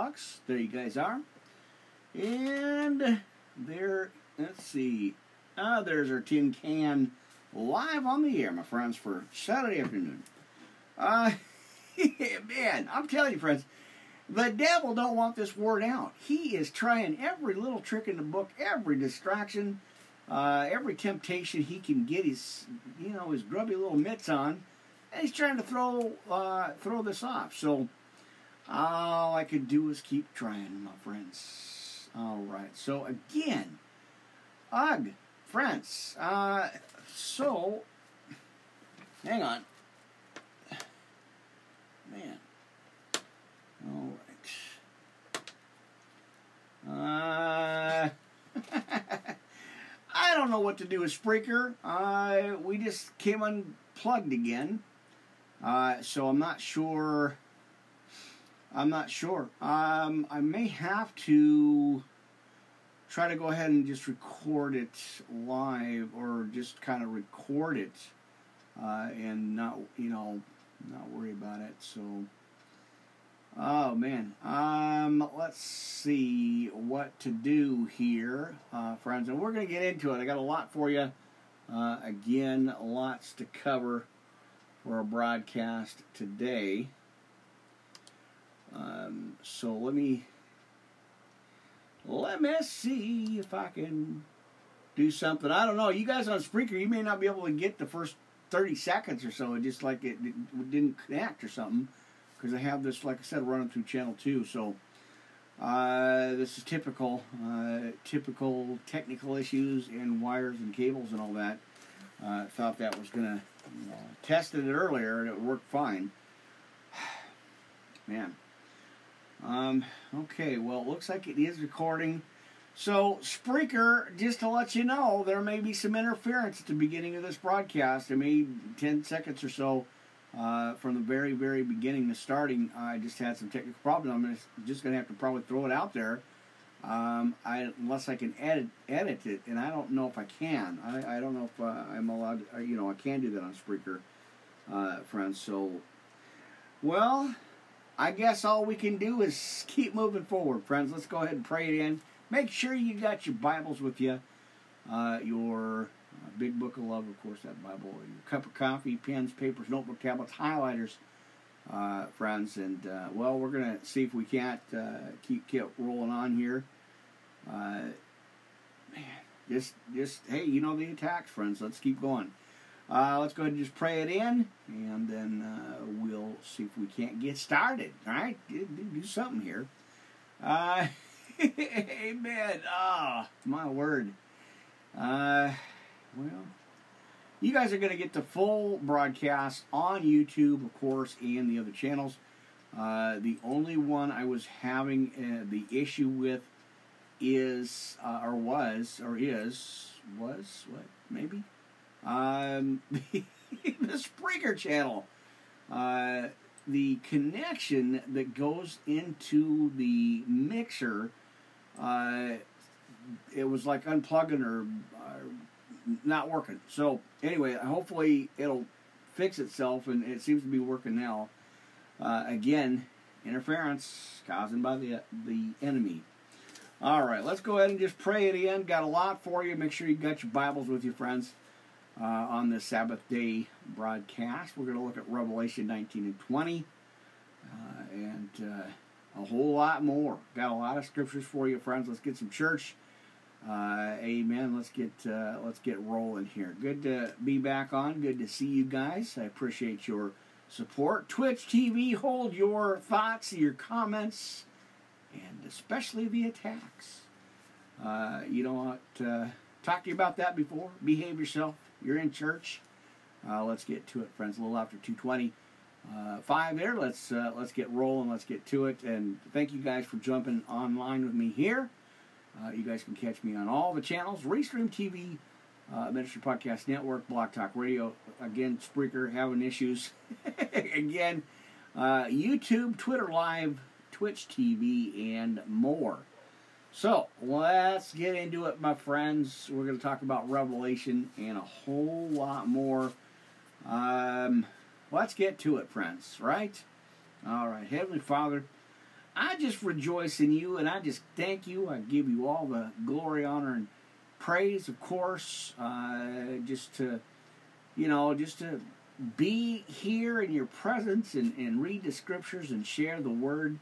box. There you guys are. And there, let's see. Ah, there's our tin can live on the air, my friends, for Saturday afternoon. Uh, man, I'm telling you, friends, the devil don't want this word out. He is trying every little trick in the book, every distraction, uh, every temptation he can get his, you know, his grubby little mitts on, and he's trying to throw uh, throw this off. So all I can do is keep trying, my friends. All right. So again, ugh, friends. Uh, so, hang on. Man. All right. Uh, I don't know what to do with Spreaker. Uh, we just came unplugged again. Uh, so I'm not sure. I'm not sure. Um, I may have to try to go ahead and just record it live or just kind of record it uh, and not, you know, not worry about it. So, oh man, um, let's see what to do here, uh, friends, and we're gonna get into it. I got a lot for you. Uh, again, lots to cover for our broadcast today. Um, so let me let me see if I can do something. I don't know. You guys on Spreaker, you may not be able to get the first 30 seconds or so. It just like it, it didn't connect or something because I have this, like I said, running through channel two. So uh, this is typical, uh, typical technical issues and wires and cables and all that. Uh, thought that was gonna you know, tested it earlier and it worked fine. Man. Um, okay, well, it looks like it is recording. So, Spreaker, just to let you know, there may be some interference at the beginning of this broadcast. There may 10 seconds or so uh, from the very, very beginning to starting. I just had some technical problems. I'm just going to have to probably throw it out there. Um, I, unless I can edit edit it, and I don't know if I can. I, I don't know if uh, I'm allowed. To, you know, I can do that on Spreaker, uh, friends. So, well, I guess all we can do is keep moving forward, friends. Let's go ahead and pray it in. Make sure you got your Bibles with you, uh, your uh, Big Book of Love, of course, that Bible, your cup of coffee, pens, papers, notebook, tablets, highlighters, uh, friends. And, uh, well, we're to see if we can't uh, keep, keep rolling on here. Uh, man, just, just, hey, you know the attacks, friends. Let's keep going. Uh, let's go ahead and just pray it in, and then uh, we'll see if we can't get started. All right, do, do, something here. Uh, amen. Ah, oh, my word. Uh, well, you guys are going to get the full broadcast on YouTube, of course, and the other channels. Uh, the only one I was having uh, the issue with is, or was, or is, was, what, maybe? Um, the, the Spreaker channel. Uh, the connection that goes into the mixer, uh, it was like unplugging or uh, not working. So anyway, hopefully it'll fix itself, and it seems to be working now. Uh, again, interference caused by the the enemy. All right, let's go ahead and just pray at the end. Got a lot for you. Make sure you got your Bibles with you, friends uh, on this Sabbath day broadcast. We're going to look at Revelation 19 and 20 uh, and uh, a whole lot more. Got a lot of scriptures for you, friends. Let's get some church. Uh, amen. Let's get uh, let's get rolling here. Good to be back on. Good to see you guys. I appreciate your support. Twitch TV, hold your thoughts, your comments, and especially the attacks. Uh, you know what? Uh, talked to you about that before. Behave yourself you're in church, uh, let's get to it, friends. A little after 220. Uh, five there. Let's uh, let's get rolling. Let's get to it. And thank you guys for jumping online with me here. Uh, you guys can catch me on all the channels: Restream TV, uh, Ministry Podcast Network, Blog Talk Radio. Again, Spreaker having issues. Again, uh, YouTube, Twitter Live, Twitch TV, and more. So let's get into it, my friends. We're going to talk about Revelation and a whole lot more. Um, let's get to it, friends, right? All right. Heavenly Father, I just rejoice in you and I just thank you. I give you all the glory, honor, and praise, of course, uh, just to, you know, just to be here in your presence and, and read the scriptures and share the word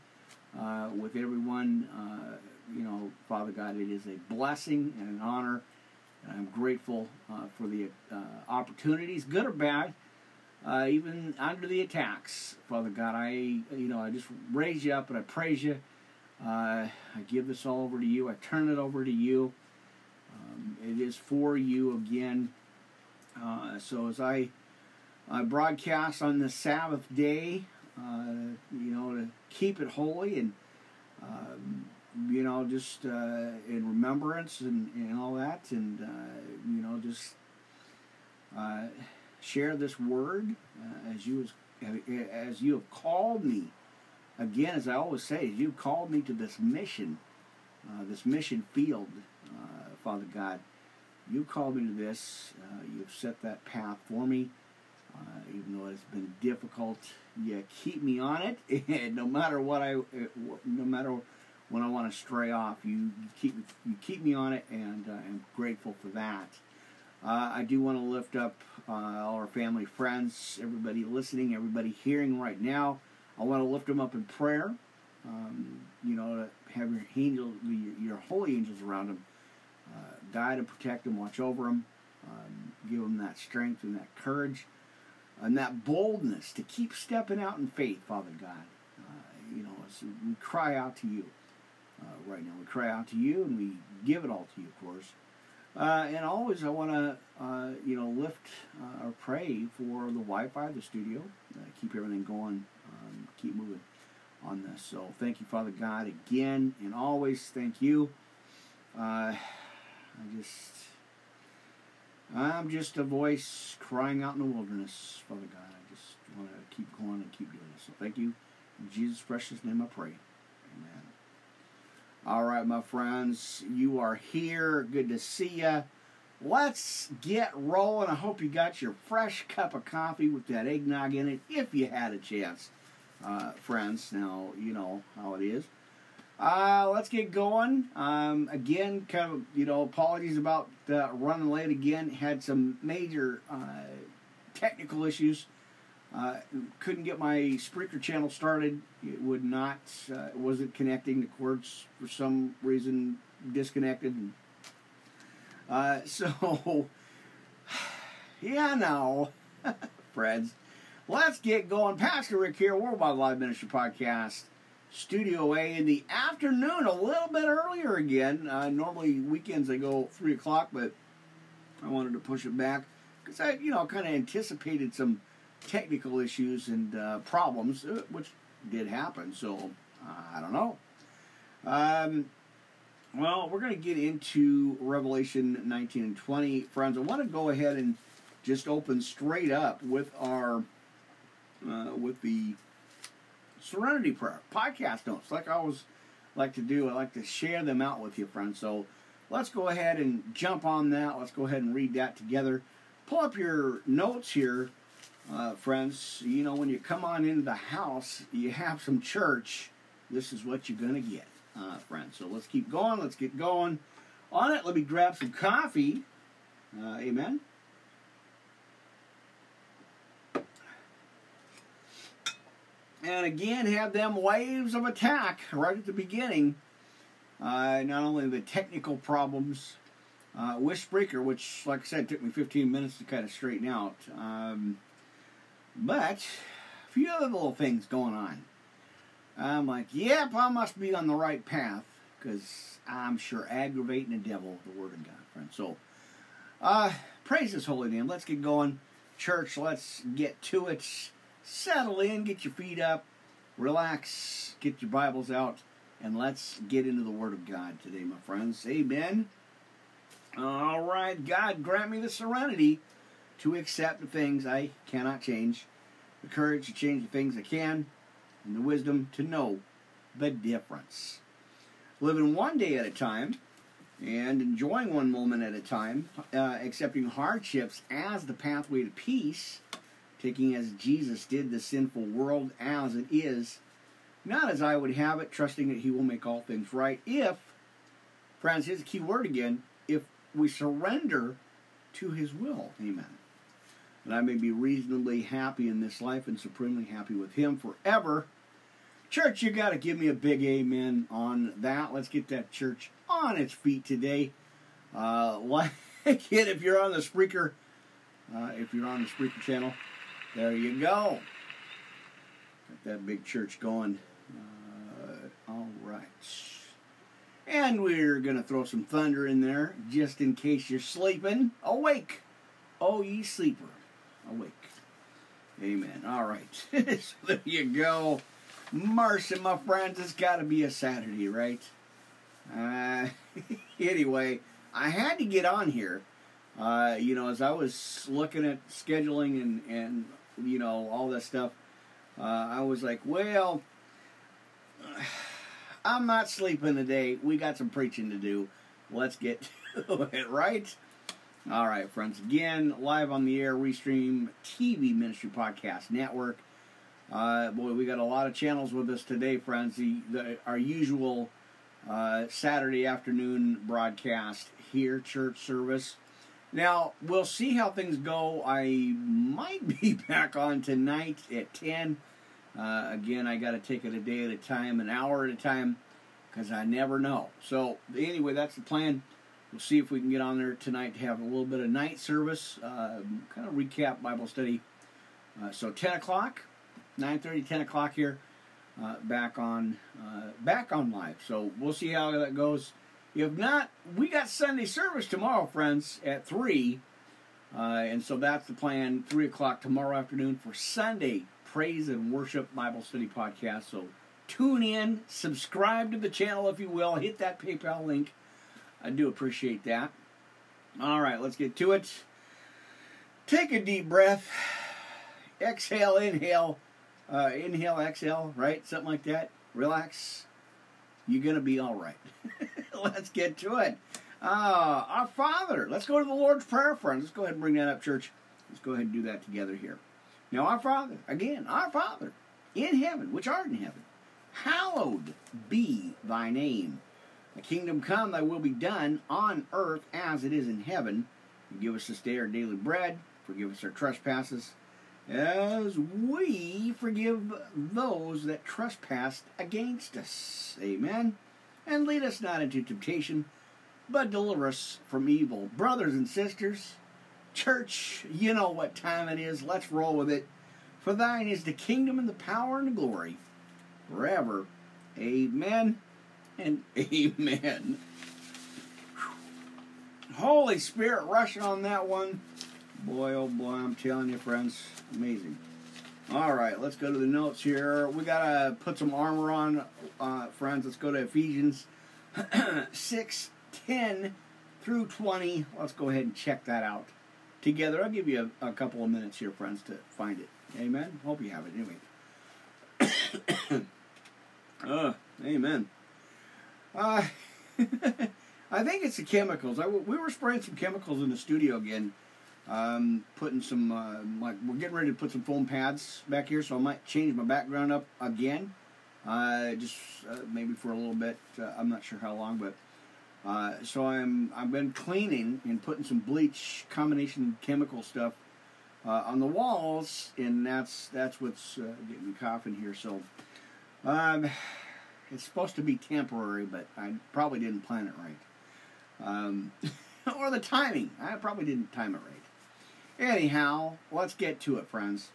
uh, with everyone. Uh, you know, Father God, it is a blessing and an honor. And I'm grateful uh, for the uh, opportunities, good or bad, uh, even under the attacks. Father God, I, you know, I just raise you up and I praise you. Uh, I give this all over to you. I turn it over to you. Um, it is for you again. so as I uh, broadcast on the Sabbath day, uh, you know, to keep it holy and, um, you know, just uh, in remembrance and, and all that, and, uh, you know, just uh, share this word uh, as you as you have called me. Again, as I always say, you've called me to this mission, this mission field, Father God. You called me to this. you've set that path for me. Uh, even though it's been difficult, you keep me on it, and no matter what I, no matter when I want to stray off, you, keep you keep me on it, and uh, I'm grateful for that. Uh, I do want to lift up uh, all our family, friends, everybody listening, everybody hearing right now. I want to lift them up in prayer. Um, you know, have your angel, your holy angels around them, uh, guide and protect them, watch over them, um, give them that strength and that courage and that boldness to keep stepping out in faith, Father God. Uh, you know, we cry out to you uh, right now. We cry out to you and we give it all to you, of course. Uh, and always, I want to, uh, you know, lift uh, or pray for the Wi-Fi, the studio, uh, keep everything going, um, keep moving on this. So, thank you, Father God, again, and always thank you. I just I'm just a voice crying out in the wilderness, Father God. I just want to keep going and keep doing this. So thank you. In Jesus' precious name I pray. All right, my friends, you are here. Good to see you. Let's get rolling. I hope you got your fresh cup of coffee with that eggnog in it, if you had a chance, uh, friends. Now, you know how it is. Uh, let's get going. Um, again, kind of, you know, apologies about uh, running late again. Had some major uh, technical issues. Uh, couldn't get my Spreaker channel started. It would not, uh, wasn't connecting. The cords, for some reason, disconnected. Uh, so, yeah, now, friends, let's get going. Pastor Rick here, Worldwide Live Ministry Podcast. Studio A in the afternoon, a little bit earlier again. Uh, normally weekends I go three o'clock, but I wanted to push it back because I, you know, kind of anticipated some technical issues and uh, problems, uh, which did happen. So uh, I don't know. Um, well, we're going to get into Revelation 19 and 20, friends. I want to go ahead and just open straight up with our uh, with the Serenity Prayer podcast notes, like I always like to do. I like to share them out with you, friends. So let's go ahead and jump on that. Let's go ahead and read that together. Pull up your notes here, uh, friends. You know, when you come on into the house, you have some church. This is what you're going to get, uh, friends. So let's keep going. Let's get going on it. Let me grab some coffee. Uh, amen. and again have them waves of attack right at the beginning. Uh, not only the technical problems uh, with Spreaker, which, like I said, took me 15 minutes to kind of straighten out, um, but a few other little things going on. I'm like, yep, I must be on the right path because I'm sure aggravating the devil, the Word of God, friend. So, uh, praise His holy name. Let's get going, church. Let's get to it settle in, get your feet up, relax, get your Bibles out, and let's get into the Word of God today, my friends. Amen. All right, God, grant me the serenity to accept the things I cannot change, the courage to change the things I can, and the wisdom to know the difference. Living one day at a time and enjoying one moment at a time, uh, accepting hardships as the pathway to peace taking as Jesus did the sinful world as it is, not as I would have it, trusting that He will make all things right. If, friends, here's a key word again, if we surrender to His will. Amen. And I may be reasonably happy in this life and supremely happy with Him forever. Church, you got to give me a big amen on that. Let's get that church on its feet today. Uh, like it if you're on the Spreaker, uh, if you're on the Spreaker channel, there you go. Got that big church going. Uh, all right. And we're going to throw some thunder in there just in case you're sleeping. Awake, oh ye sleeper, awake. Amen. All right. so there you go. Mercy, my friends, it's got to be a Saturday, right? Uh, anyway, I had to get on here. Uh, you know, as I was looking at scheduling and, and you know, all that stuff, uh, I was like, well, I'm not sleeping today. We got some preaching to do. Let's get to it, right? All right, friends. Again, live on the air, Restream TV Ministry Podcast Network. Uh, boy, we got a lot of channels with us today, friends. The, the our usual uh, Saturday afternoon broadcast here, church service. Now, we'll see how things go. I might be back on tonight at 10. Uh, again, I got to take it a day at a time, an hour at a time, because I never know. So, anyway, that's the plan. We'll see if we can get on there tonight to have a little bit of night service, uh, kind of recap Bible study. Uh, so, 10 o'clock, 9.30, 10 o'clock here uh, back on uh, back on live. So we'll see how that goes. If not, we got Sunday service tomorrow, friends, at three, uh, and so that's the plan. Three o'clock tomorrow afternoon for Sunday praise and worship Bible study podcast. So tune in, subscribe to the channel if you will, hit that PayPal link. I do appreciate that. All right, let's get to it. Take a deep breath. Exhale, inhale uh, inhale, exhale, right? Something like that. Relax. You're going to be all right. Let's get to it. Uh, our Father. Let's go to the Lord's Prayer, friends. Let's go ahead and bring that up, church. Let's go ahead and do that together here. Now, our Father, again, our Father in heaven, which art in heaven, hallowed be thy name. Thy kingdom come, thy will be done on earth as it is in heaven. And give us this day our daily bread. Forgive us our trespasses as we forgive those that trespass against us. Amen. And lead us not into temptation, but deliver us from evil. Brothers and sisters, church, you know what time it is. Let's roll with it. For thine is the kingdom and the power and the glory forever. Amen and amen. Holy Spirit rushing on that one. Boy, oh boy, I'm telling you, friends, amazing. All right, let's go to the notes here. We got to put some armor on, uh, friends. Let's go to Ephesians 6 10 through 20. Let's go ahead and check that out together. I'll give you a, a couple of minutes here, friends, to find it. Amen. Hope you have it. Anyway. uh, amen. Uh, I think it's the chemicals. I, we were spraying some chemicals in the studio again um, putting some, uh, like, we're getting ready to put some foam pads back here, so I might change my background up again. Uh, just uh, maybe for a little bit. Uh, I'm not sure how long, but uh, so I'm I've been cleaning and putting some bleach combination chemical stuff uh, on the walls, and that's that's what's getting me coughing here. So um, it's supposed to be temporary, but I probably didn't plan it right, um, or the timing. I probably didn't time it right. Anyhow, let's get to it, friends.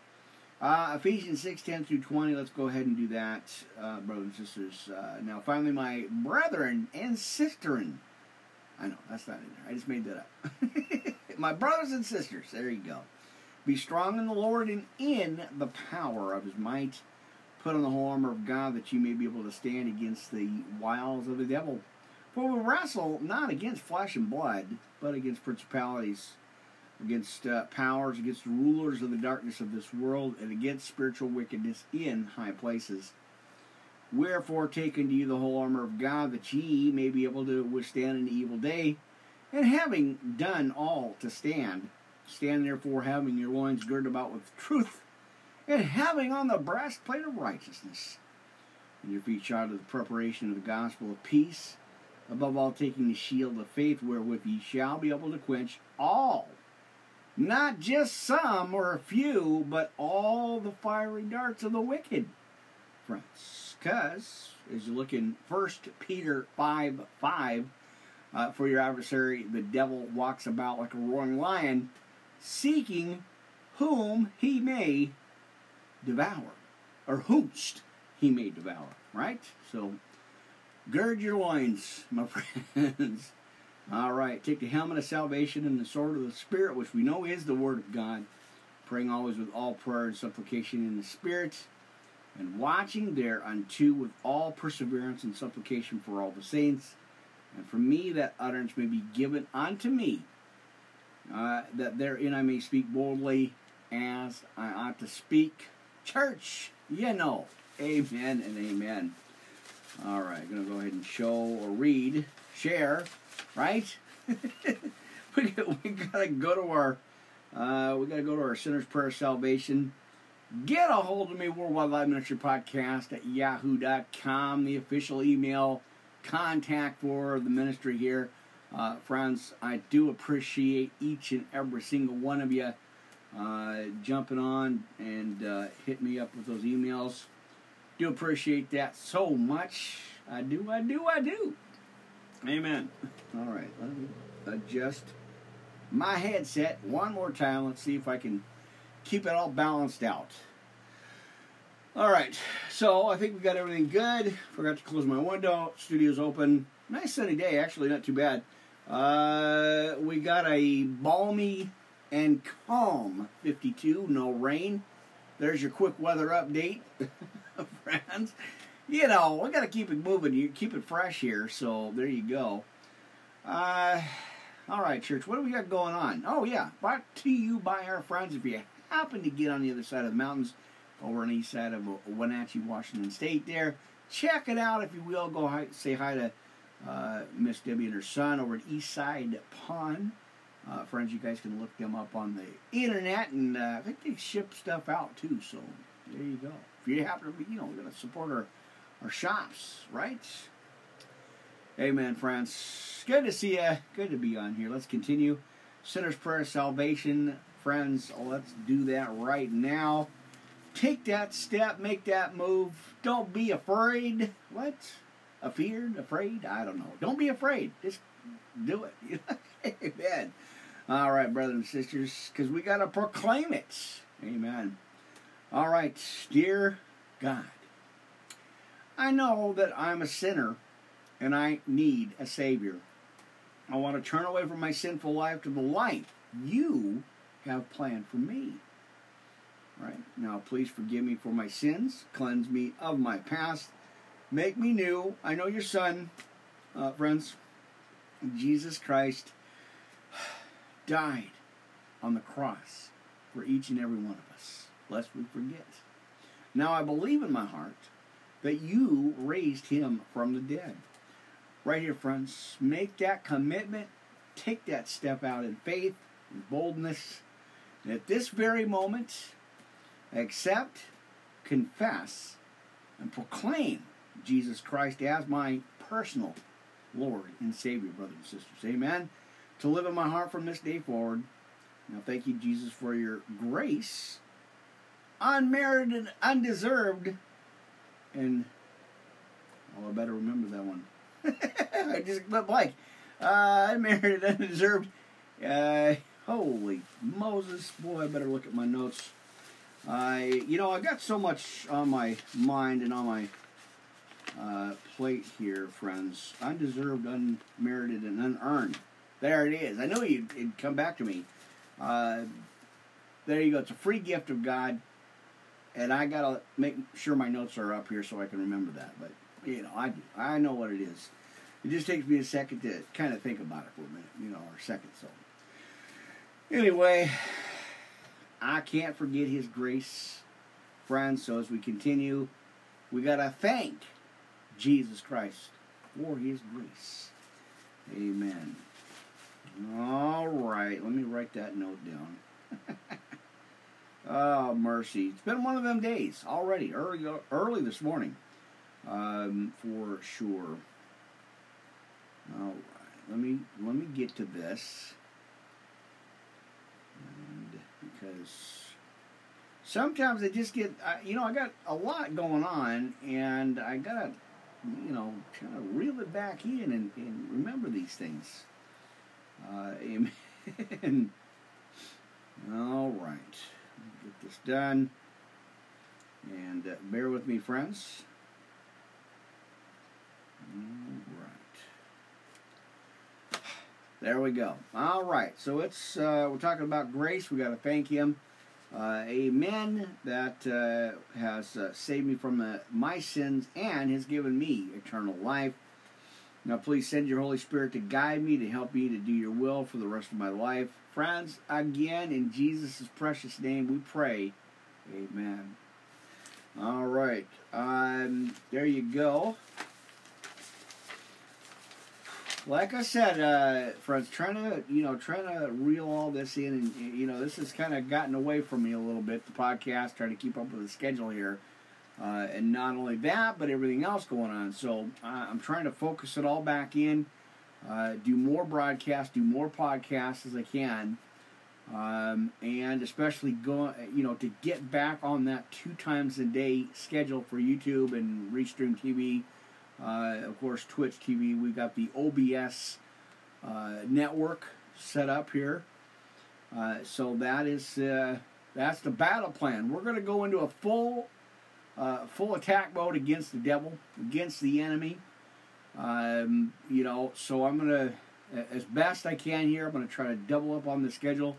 Uh, Ephesians 6 10 through 20, let's go ahead and do that, uh, brothers and sisters. Uh, now, finally, my brethren and sisterin. I know, that's not in there. I just made that up. my brothers and sisters, there you go. Be strong in the Lord and in the power of his might. Put on the whole armor of God that you may be able to stand against the wiles of the devil. For we wrestle not against flesh and blood, but against principalities against uh, powers, against the rulers of the darkness of this world, and against spiritual wickedness in high places. Wherefore, take unto you the whole armor of God, that ye may be able to withstand an evil day, and having done all to stand, stand therefore having your loins girded about with truth, and having on the breastplate of righteousness, and your feet shod with the preparation of the gospel of peace. Above all, taking the shield of faith, wherewith ye shall be able to quench all, not just some or a few, but all the fiery darts of the wicked. Friends, because as you look in First Peter five five, uh, for your adversary, the devil walks about like a roaring lion, seeking whom he may devour, or whomst he may devour. Right? So, gird your loins, my friends. All right, take the helmet of salvation and the sword of the Spirit, which we know is the Word of God, praying always with all prayer and supplication in the Spirit, and watching thereunto with all perseverance and supplication for all the saints, and for me that utterance may be given unto me, uh, that therein I may speak boldly as I ought to speak. Church, you know. Amen and amen. All right, going to go ahead and show or read, share, right? we, we got to go to our, uh, we got to go to our sinner's prayer salvation. Get a hold of me, Worldwide Live Ministry Podcast at yahoo.com, the official email contact for the ministry here. Uh, friends, I do appreciate each and every single one of you uh, jumping on and uh, hitting me up with those emails. Do appreciate that so much. I do, I do, I do. Amen. All right, let me adjust my headset one more time. Let's see if I can keep it all balanced out. All right, so I think we got everything good. Forgot to close my window. Studio's open. Nice sunny day, actually, not too bad. Uh, we got a balmy and calm 52, no rain. There's your quick weather update, friends. You know, we got to keep it moving, you keep it fresh here. So there you go. Uh, all right, church. What do we got going on? Oh yeah, brought to you by our friends. If you happen to get on the other side of the mountains, over on the east side of Wenatchee, Washington State, there, check it out if you will. Go hi, say hi to uh, Miss Debbie and her son over at Eastside Pond. Uh, friends, you guys can look them up on the internet, and uh, I think they ship stuff out too. So there you go. If you happen to be, you know, we're gonna support our our shops, right? Amen, friends. Good to see you. Good to be on here. Let's continue. Sinner's Prayer Salvation, friends. Let's do that right now. Take that step, make that move. Don't be afraid. What? Afeared? Afraid? I don't know. Don't be afraid. Just do it. Amen. All right, brothers and sisters, because we got to proclaim it. Amen. All right, dear God, I know that I'm a sinner and I need a Savior. I want to turn away from my sinful life to the life you have planned for me. Right? Now, please forgive me for my sins, cleanse me of my past, make me new. I know your Son, uh, friends, Jesus Christ, died on the cross for each and every one of us, lest we forget. Now, I believe in my heart that you raised him from the dead. Right here, friends, make that commitment, take that step out in faith and boldness. And at this very moment, accept, confess, and proclaim Jesus Christ as my personal Lord and Savior, brothers and sisters. Amen. To live in my heart from this day forward. Now, thank you, Jesus, for your grace, unmerited, undeserved, and oh, I better remember that one. I just went blank. Uh, unmerited, undeserved. Uh, holy Moses, boy! I better look at my notes. I, you know, I got so much on my mind and on my uh, plate here, friends. Undeserved, unmerited, and unearned. There it is. I knew you'd, it'd come back to me. Uh, there you go. It's a free gift of God, and I gotta make sure my notes are up here so I can remember that. But you know, I do. I know what it is. It just takes me a second to kind of think about it for a minute, you know, or a second. So, anyway, I can't forget His grace, friends. So as we continue, we gotta thank Jesus Christ for His grace. Amen. All right, let me write that note down. oh, mercy. It's been one of them days already, early, early this morning. um, for sure. All right, let me let me get to this, and because sometimes I just get, I, you know, I got a lot going on, and I gotta, you know, kind of reel it back in and, and remember these things. Uh, amen. All right, get this done, and uh, bear with me, friends. All right. There we go. All right. So it's uh, we're talking about grace. We got to thank Him. Uh, amen. That uh, has uh, saved me from uh, my sins and has given me eternal life. Now, please send your Holy Spirit to guide me, to help me to do your will for the rest of my life. Friends, again, in Jesus' precious name, we pray. Amen. All right. Um, there you go like I said, uh, friends, trying to you know trying to reel all this in, and you know this has kind of gotten away from me a little bit. The podcast, trying to keep up with the schedule here, uh, and not only that, but everything else going on. So uh, I'm trying to focus it all back in, uh, do more broadcasts, do more podcasts as I can, um, and especially go you know to get back on that two times a day schedule for YouTube and Restream TV uh, of course, Twitch TV. We got the OBS uh, network set up here. Uh, so that is that's the battle plan. We're going to go into a full uh, full attack mode against the devil, against the enemy. Um, you know, so I'm to, as best I can here, I'm to try to double up on the schedule,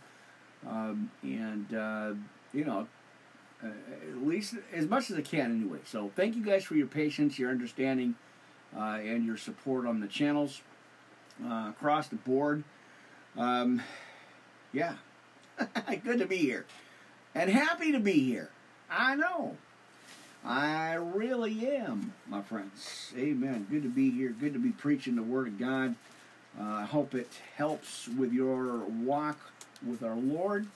um, and uh, you know, uh, at least as much as I can anyway. So thank you guys for your patience, your understanding, uh, and your support on the channels uh, across the board. Um, yeah, good to be here and happy to be here. I know. I really am, my friends. Amen. Good to be here. Good to be preaching the Word of God. Uh, I hope it helps with your walk with our Lord.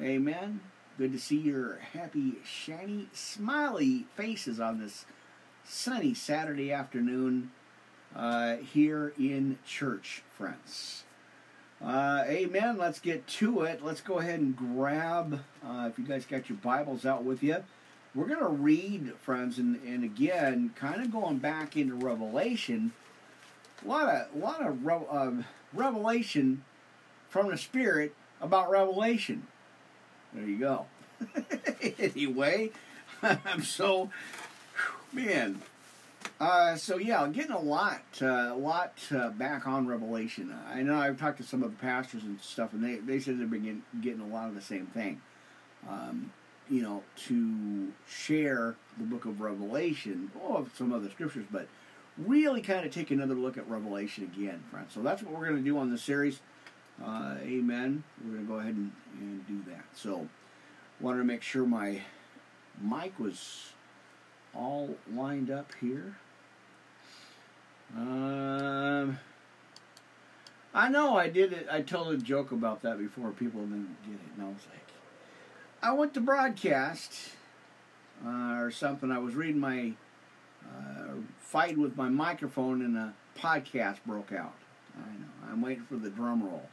Amen. Good to see your happy, shiny, smiley faces on this sunny Saturday afternoon uh, here in church, friends. Uh, amen. Let's get to it. Let's go ahead and grab, uh, if you guys got your Bibles out with you, we're going to read, friends, and, and again, kind of going back into Revelation. A lot of, a lot of uh, revelation from the Spirit about Revelation. There you go. anyway, I'm so, man. Uh, so yeah, getting a lot, uh, a lot uh, back on Revelation. I know I've talked to some of the pastors and stuff, and they they said they've been getting, getting a lot of the same thing. Um, you know, to share the book of Revelation, or some other scriptures, but really kind of take another look at Revelation again, friends. So that's what we're going to do on this series. Uh, amen. We're going to go ahead and, and do that. So, wanted to make sure my mic was all lined up here. Um, I know I did it. I told a joke about that before. People didn't get it, and I was like, I went to broadcast uh, or something. I was reading my uh, fight with my microphone, and a podcast broke out. I know. I'm waiting for the drum roll.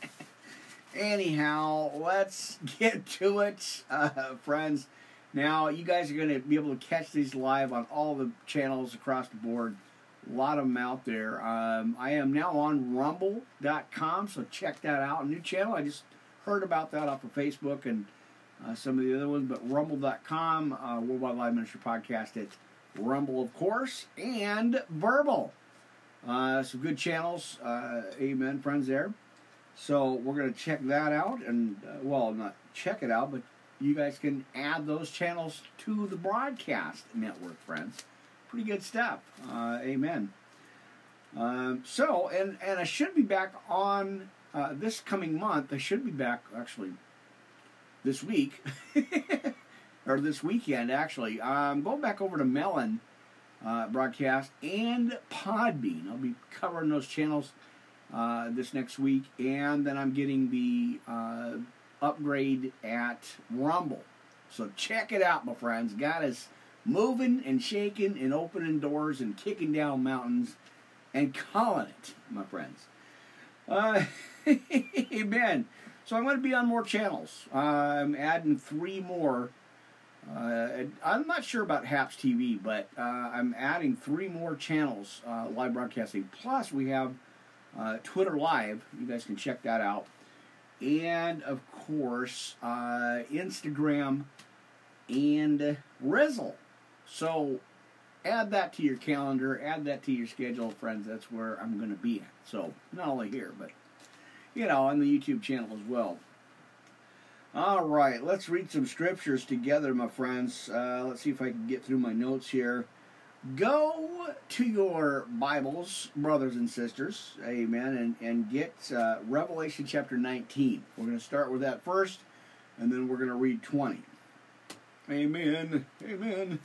Anyhow, let's get to it, uh, friends. Now, you guys are going to be able to catch these live on all the channels across the board. A lot of them out there. Um, I am now on rumble.com, so check that out. A new channel. I just heard about that off of Facebook and uh, some of the other ones, but rumble.com, uh, Worldwide Live Ministry Podcast. It's Rumble, of course, and Verbal. Uh, some good channels. Uh, amen, friends, there. So we're going to check that out, and, uh, well, not check it out, but you guys can add those channels to the broadcast network, friends. Pretty good stuff. Uh, amen. Um, so, and and I should be back on this coming month. I should be back actually this week or this weekend. Actually, I'm going back over to Melon uh, broadcast and Podbean. I'll be covering those channels uh, this next week, and then I'm getting the uh, upgrade at Rumble. So check it out, my friends. God is moving and shaking and opening doors and kicking down mountains and calling it, my friends. Uh, amen. So I'm going to be on more channels. Uh, I'm adding three more. Uh, I'm not sure about Haps TV, but uh, I'm adding three more channels uh, live broadcasting. Plus, we have uh, Twitter Live. You guys can check that out. And of course, uh, Instagram and Rizzle. So add that to your calendar, add that to your schedule, friends. That's where I'm going to be at. So not only here, but you know, on the YouTube channel as well. All right, let's read some scriptures together, my friends. Uh, let's see if I can get through my notes here. Go to your Bibles, brothers and sisters, amen, and, and get uh, Revelation chapter 19. We're going to start with that first, and then we're going to read 20. Amen, amen.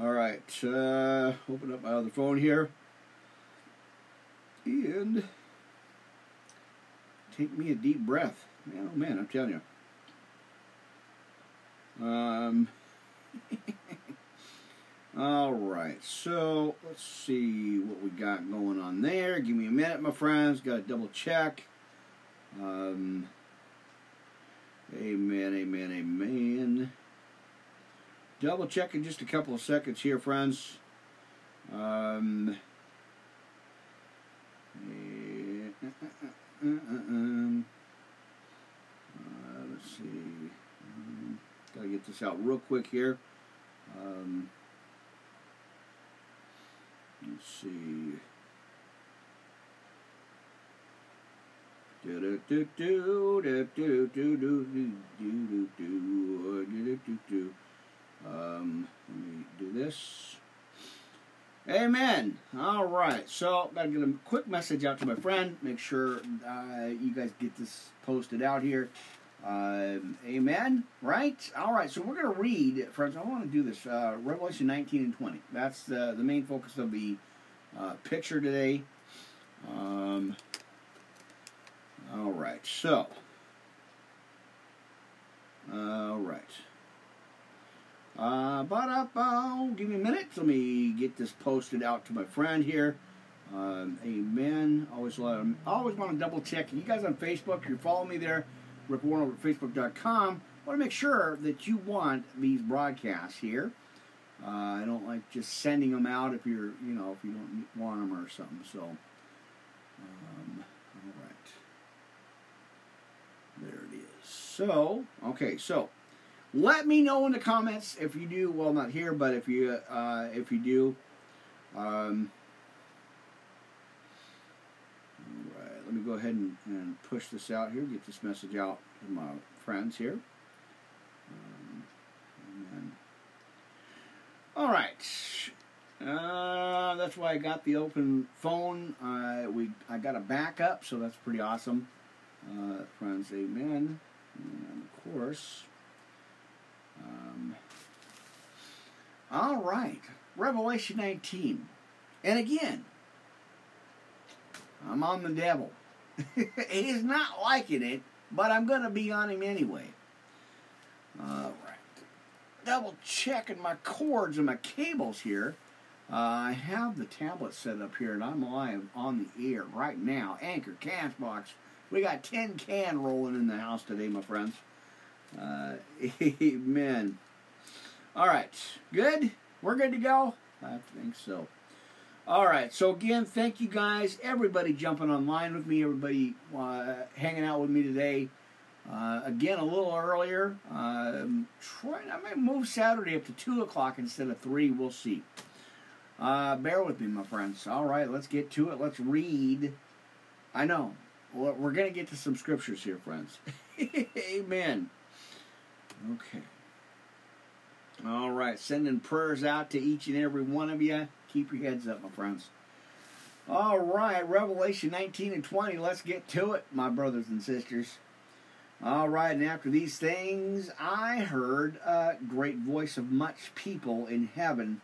All right, uh, open up my other phone here. And take me a deep breath. Man, oh man, I'm telling you. Um, all right, so let's see what we got going on there. Give me a minute, my friends. Got to double check. Um, amen, amen, amen. Double check in just a couple of seconds here, friends. Um, uh, let's see. Um, gotta get this out real quick here. Um, let's see. Um, let me do this. Amen. All right. So, got to get a quick message out to my friend. Make sure uh, you guys get this posted out here. Um, amen. Right. All right. So we're going to read, friends. I want to do this. Uh, Revelation 19 and 20. That's the the main focus of the uh, picture today. Um, all right. So. All right. But up, uh, give me a minute. Let me get this posted out to my friend here. Um, amen. Always let them, always want to double check. You guys on Facebook, you're following me there, Rick Warren over at Facebook.com. Want to make sure that you want these broadcasts here. Uh, I don't like just sending them out if you're, you know, if you don't want them or something. So, um, all right. There it is. So, okay, so let me know in the comments if you do. Well, not here, but if you uh, if you do. Um, let me go ahead and, and, push this out here. Get this message out to my friends here. Um, all right. Uh, that's why I got the open phone. Uh, we I got a backup, so that's pretty awesome. Uh, friends, amen. And of course. Um, all right, Revelation 19. And again, I'm on the devil. He's not liking it, but I'm going to be on him anyway. All right. Double checking my cords and my cables here. Uh, I have the tablet set up here, and I'm live on the air right now. Anchor, Castbox. We got 10 can rolling in the house today, my friends. Uh, amen. All right, good? We're good to go? I think so. All right, so again, thank you guys, everybody jumping online with me, everybody uh, hanging out with me today. Uh, again, a little earlier. Um, trying, I might move Saturday up to 2 o'clock instead of 3. We'll see. Uh, bear with me, my friends. All right, let's get to it. Let's read. I know. We're going to get to some scriptures here, friends. Amen. Okay. All right, sending prayers out to each and every one of you. Keep your heads up, my friends. All right, Revelation 19 and 20. Let's get to it, my brothers and sisters. All right, and after these things, I heard a great voice of much people in heaven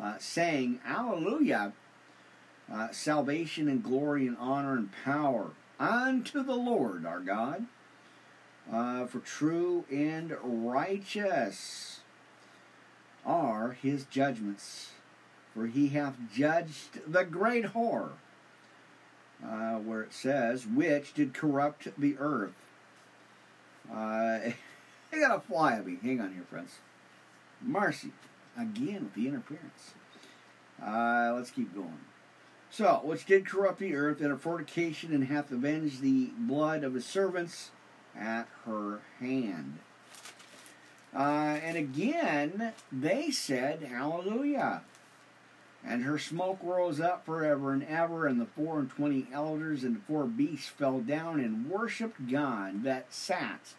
uh, saying, Alleluia! Uh, salvation and glory and honor and power unto the Lord our God uh, for true and righteous are his judgments. For he hath judged the great whore, uh, where it says, which did corrupt the earth. Uh, I got a fly of me. Hang on here, friends. Marcy, again with the interference. Uh, let's keep going. So, which did corrupt the earth in her fornication and hath avenged the blood of his servants at her hand. Uh, and again, they said, Hallelujah. And her smoke rose up forever and ever, and the four and twenty elders and the four beasts fell down and worshipped God that sat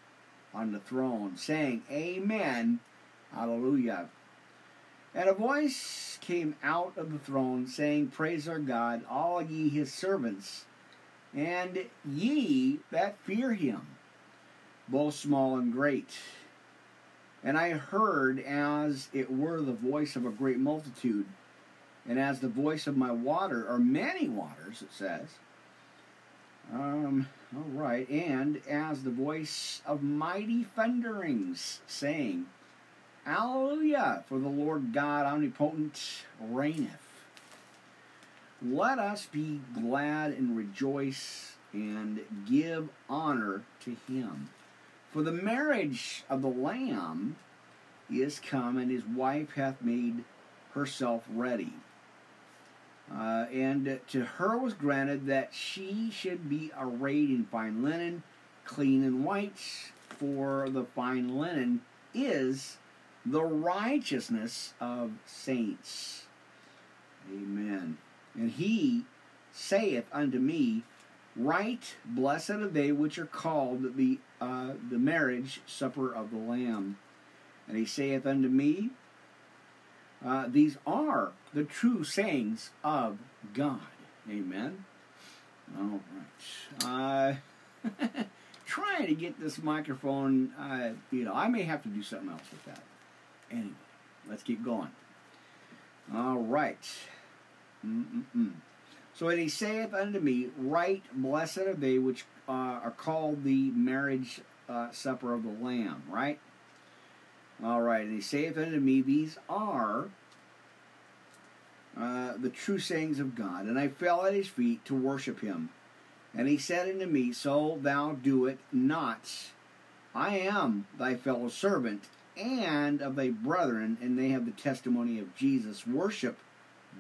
on the throne, saying, Amen, Hallelujah. And a voice came out of the throne, saying, Praise our God, all ye his servants, and ye that fear him, both small and great. And I heard as it were the voice of a great multitude, and as the voice of my water, or many waters, it says. Um, all right, and as the voice of mighty thunderings, saying, Alleluia, for the Lord God omnipotent reigneth. Let us be glad and rejoice and give honor to him. For the marriage of the Lamb is come, and his wife hath made herself ready. Uh, and to her was granted that she should be arrayed in fine linen, clean and white, for the fine linen is the righteousness of saints. Amen. And he saith unto me, Right, blessed are they which are called the uh, the marriage supper of the Lamb. And he saith unto me, uh, These are the true sayings of God. Amen. All right. Uh, trying to get this microphone, uh, you know, I may have to do something else with that. Anyway, let's keep going. All right. Mm-mm-mm. So and he saith unto me, Right, blessed are they which uh, are called the marriage uh, supper of the Lamb. Right. All right. And he saith unto me, These are uh, the true sayings of God. And I fell at his feet to worship him. And he said unto me, So thou do it not. I am thy fellow servant and of thy brethren, and they have the testimony of Jesus. Worship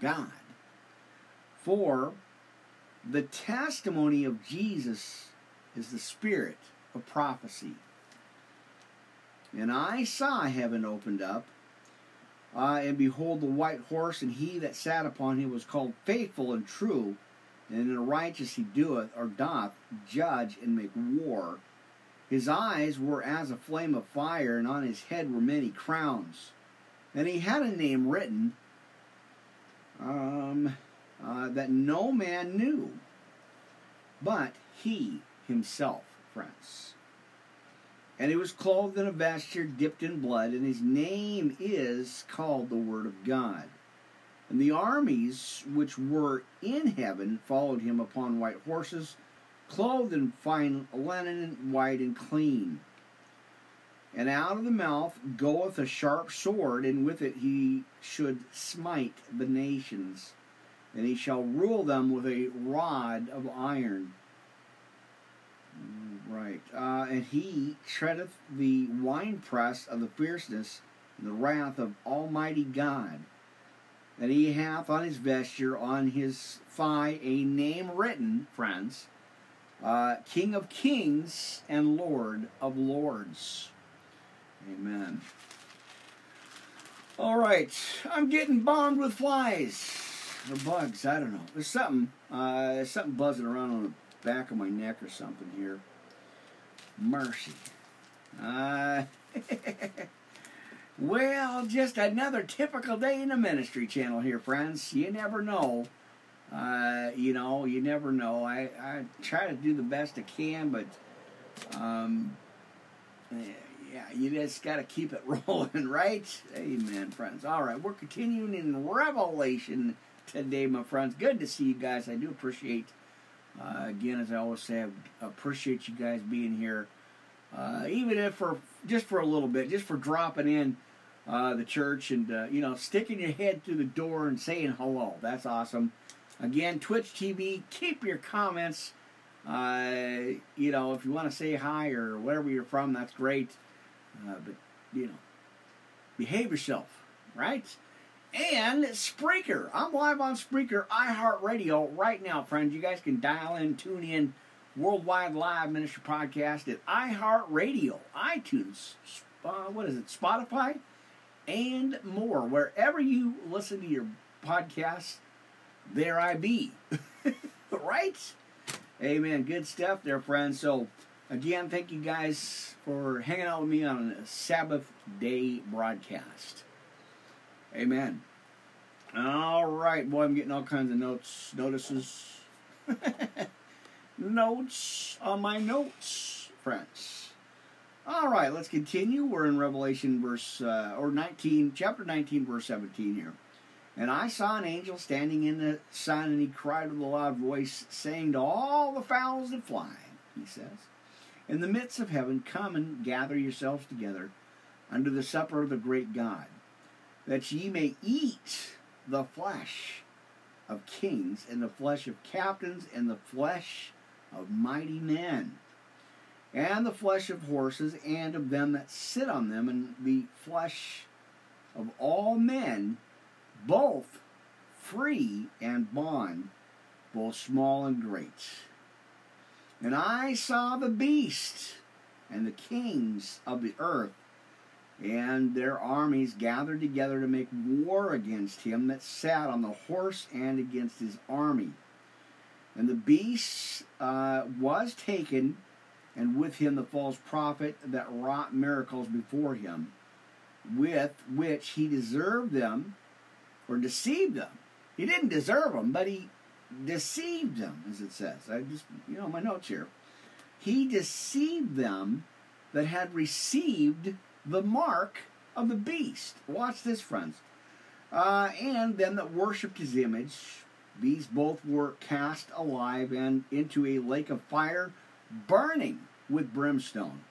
God. For the testimony of Jesus is the spirit of prophecy. And I saw heaven opened up, uh, and behold, the white horse, and he that sat upon him was called faithful and true, and in the righteous he doeth or doth judge and make war. His eyes were as a flame of fire, and on his head were many crowns. And he had a name written um, uh, that no man knew, but he himself, friends. And he was clothed in a vesture dipped in blood, and his name is called the Word of God. And the armies which were in heaven followed him upon white horses clothed in fine linen, white and clean. And out of the mouth goeth a sharp sword, and with it he should smite the nations, and he shall rule them with a rod of iron. Right. Uh, and he treadeth the winepress of the fierceness and the wrath of Almighty God. And he hath on his vesture, on his thigh, a name written, friends, uh, King of Kings and Lord of Lords. Amen. All right, I'm getting bombed with flies or bugs. I don't know. There's something, uh, something buzzing around on the back of my neck or something here. Mercy. Uh, well, just another typical day in the ministry channel here, friends. You never know. Uh, you know, you never know. I, I try to do the best I can, but um, yeah, you just got to keep it rolling, right? Amen, friends. All right, we're continuing in Revelation today, my friends. Good to see you guys. I do appreciate, uh, again, as I always say, I appreciate you guys being here, uh, even if for just for a little bit, just for dropping in. uh, the church and uh, you know sticking your head through the door and saying hello. That's awesome. Again, Twitch TV. Keep your comments. Uh, you know, if you want to say hi or wherever you're from, that's great. Uh, but you know, behave yourself, right? And Spreaker. I'm live on Spreaker, iHeartRadio right now, friends. You guys can dial in, tune in, Worldwide Live Ministry Podcast at iHeartRadio, iTunes, uh, what is it, Spotify, and more. Wherever you listen to your podcast, there I be. right? Amen. Good stuff there, friends. So, again, thank you guys for hanging out with me on a Sabbath day broadcast. Amen. All right, boy, I'm getting all kinds of notes, notices, notes on my notes, friends. All right, let's continue. We're in Revelation verse uh, or 19, chapter 19, verse 17 here. And I saw an angel standing in the sun, and he cried with a loud voice, saying to all the fowls that fly, he says, in the midst of heaven, come and gather yourselves together unto the supper of the great God, that ye may eat the flesh of kings, and the flesh of captains, and the flesh of mighty men, and the flesh of horses, and of them that sit on them, and the flesh of all men, both free and bond, both small and great. And I saw the beast and the kings of the earth and their armies gathered together to make war against him that sat on the horse and against his army. And the beast uh, was taken, and with him the false prophet that wrought miracles before him, with which he deserved them or deceived them. He didn't deserve them, but he deceived them, as it says. I just, you know, my notes here. He deceived them that had received the mark of the beast. Watch this, friends. Uh, and them that worshipped his image, these both were cast alive and into a lake of fire, burning with brimstone.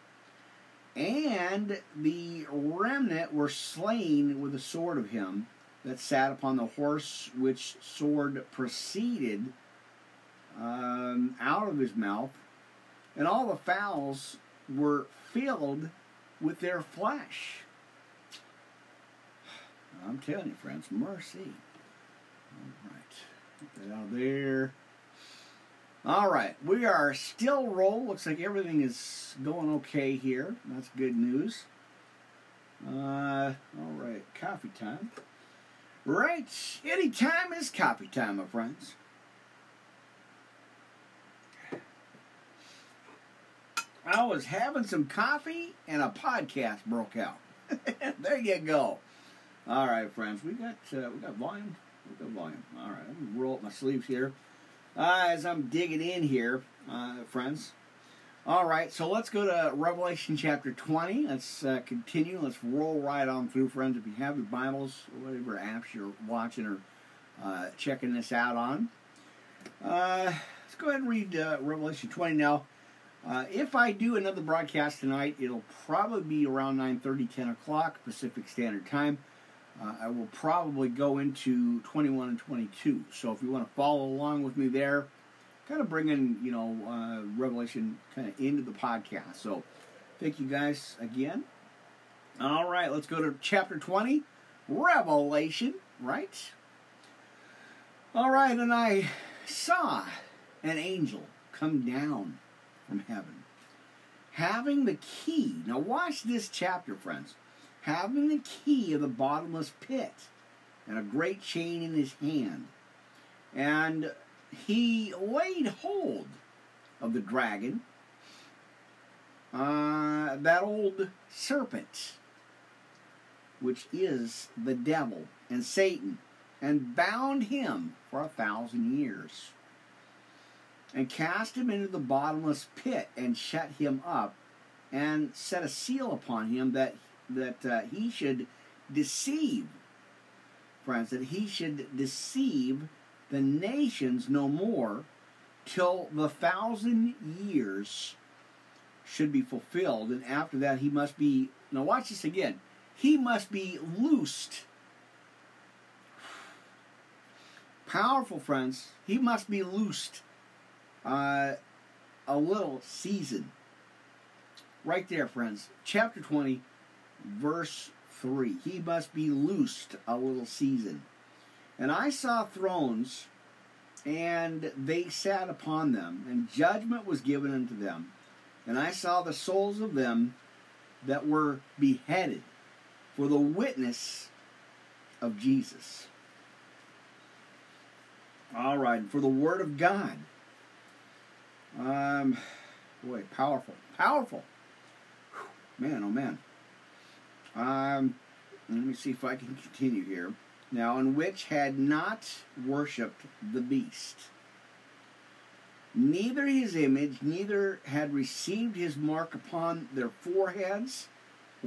And the remnant were slain with the sword of him that sat upon the horse, which sword proceeded um, out of his mouth, and all the fowls were filled with their flesh. I'm telling you, friends, mercy. All right, get that out of there. All right, we are still roll. Looks like everything is going okay here. That's good news. Uh, all right, coffee time. Right, any time is coffee time, my friends. I was having some coffee and a podcast broke out. there you go. All right, friends, we got uh, we got volume. We got volume. All right, I'm gonna roll up my sleeves here uh, as I'm digging in here, uh, friends. All right, so let's go to Revelation chapter 20. Let's uh, continue. Let's roll right on through, friends. If you have your Bibles, whatever apps you're watching or uh, checking this out on, uh, let's go ahead and read Revelation 20 now. Uh, if I do another broadcast tonight, it'll probably be around 9.30, 10 o'clock Pacific Standard Time. Uh, I will probably go into 21 and 22. So if you want to follow along with me there, kind of bringing, you know, uh, Revelation kind of into the podcast. So thank you guys again. All right, let's go to chapter 20, Revelation, right? All right, and I saw an angel come down from heaven. Having the key, now watch this chapter, friends. Having the key of the bottomless pit and a great chain in his hand. And he laid hold of the dragon, uh, that old serpent, which is the devil and Satan, and bound him for a thousand years and cast him into the bottomless pit and shut him up and set a seal upon him that that uh, he should deceive friends that he should deceive the nations no more till the thousand years should be fulfilled and after that he must be now watch this again he must be loosed. Powerful, friends. He must be loosed uh, a little season. Right there, friends. Chapter 20, verse 3. He must be loosed a little season. And I saw thrones, and they sat upon them, and judgment was given unto them. And I saw the souls of them that were beheaded for the witness of Jesus. All right, for the word of God. Um, boy, powerful, powerful. Whew, man, oh man. Um, let me see if I can continue here. Now, in which had not worshipped the beast, neither his image, neither had received his mark upon their foreheads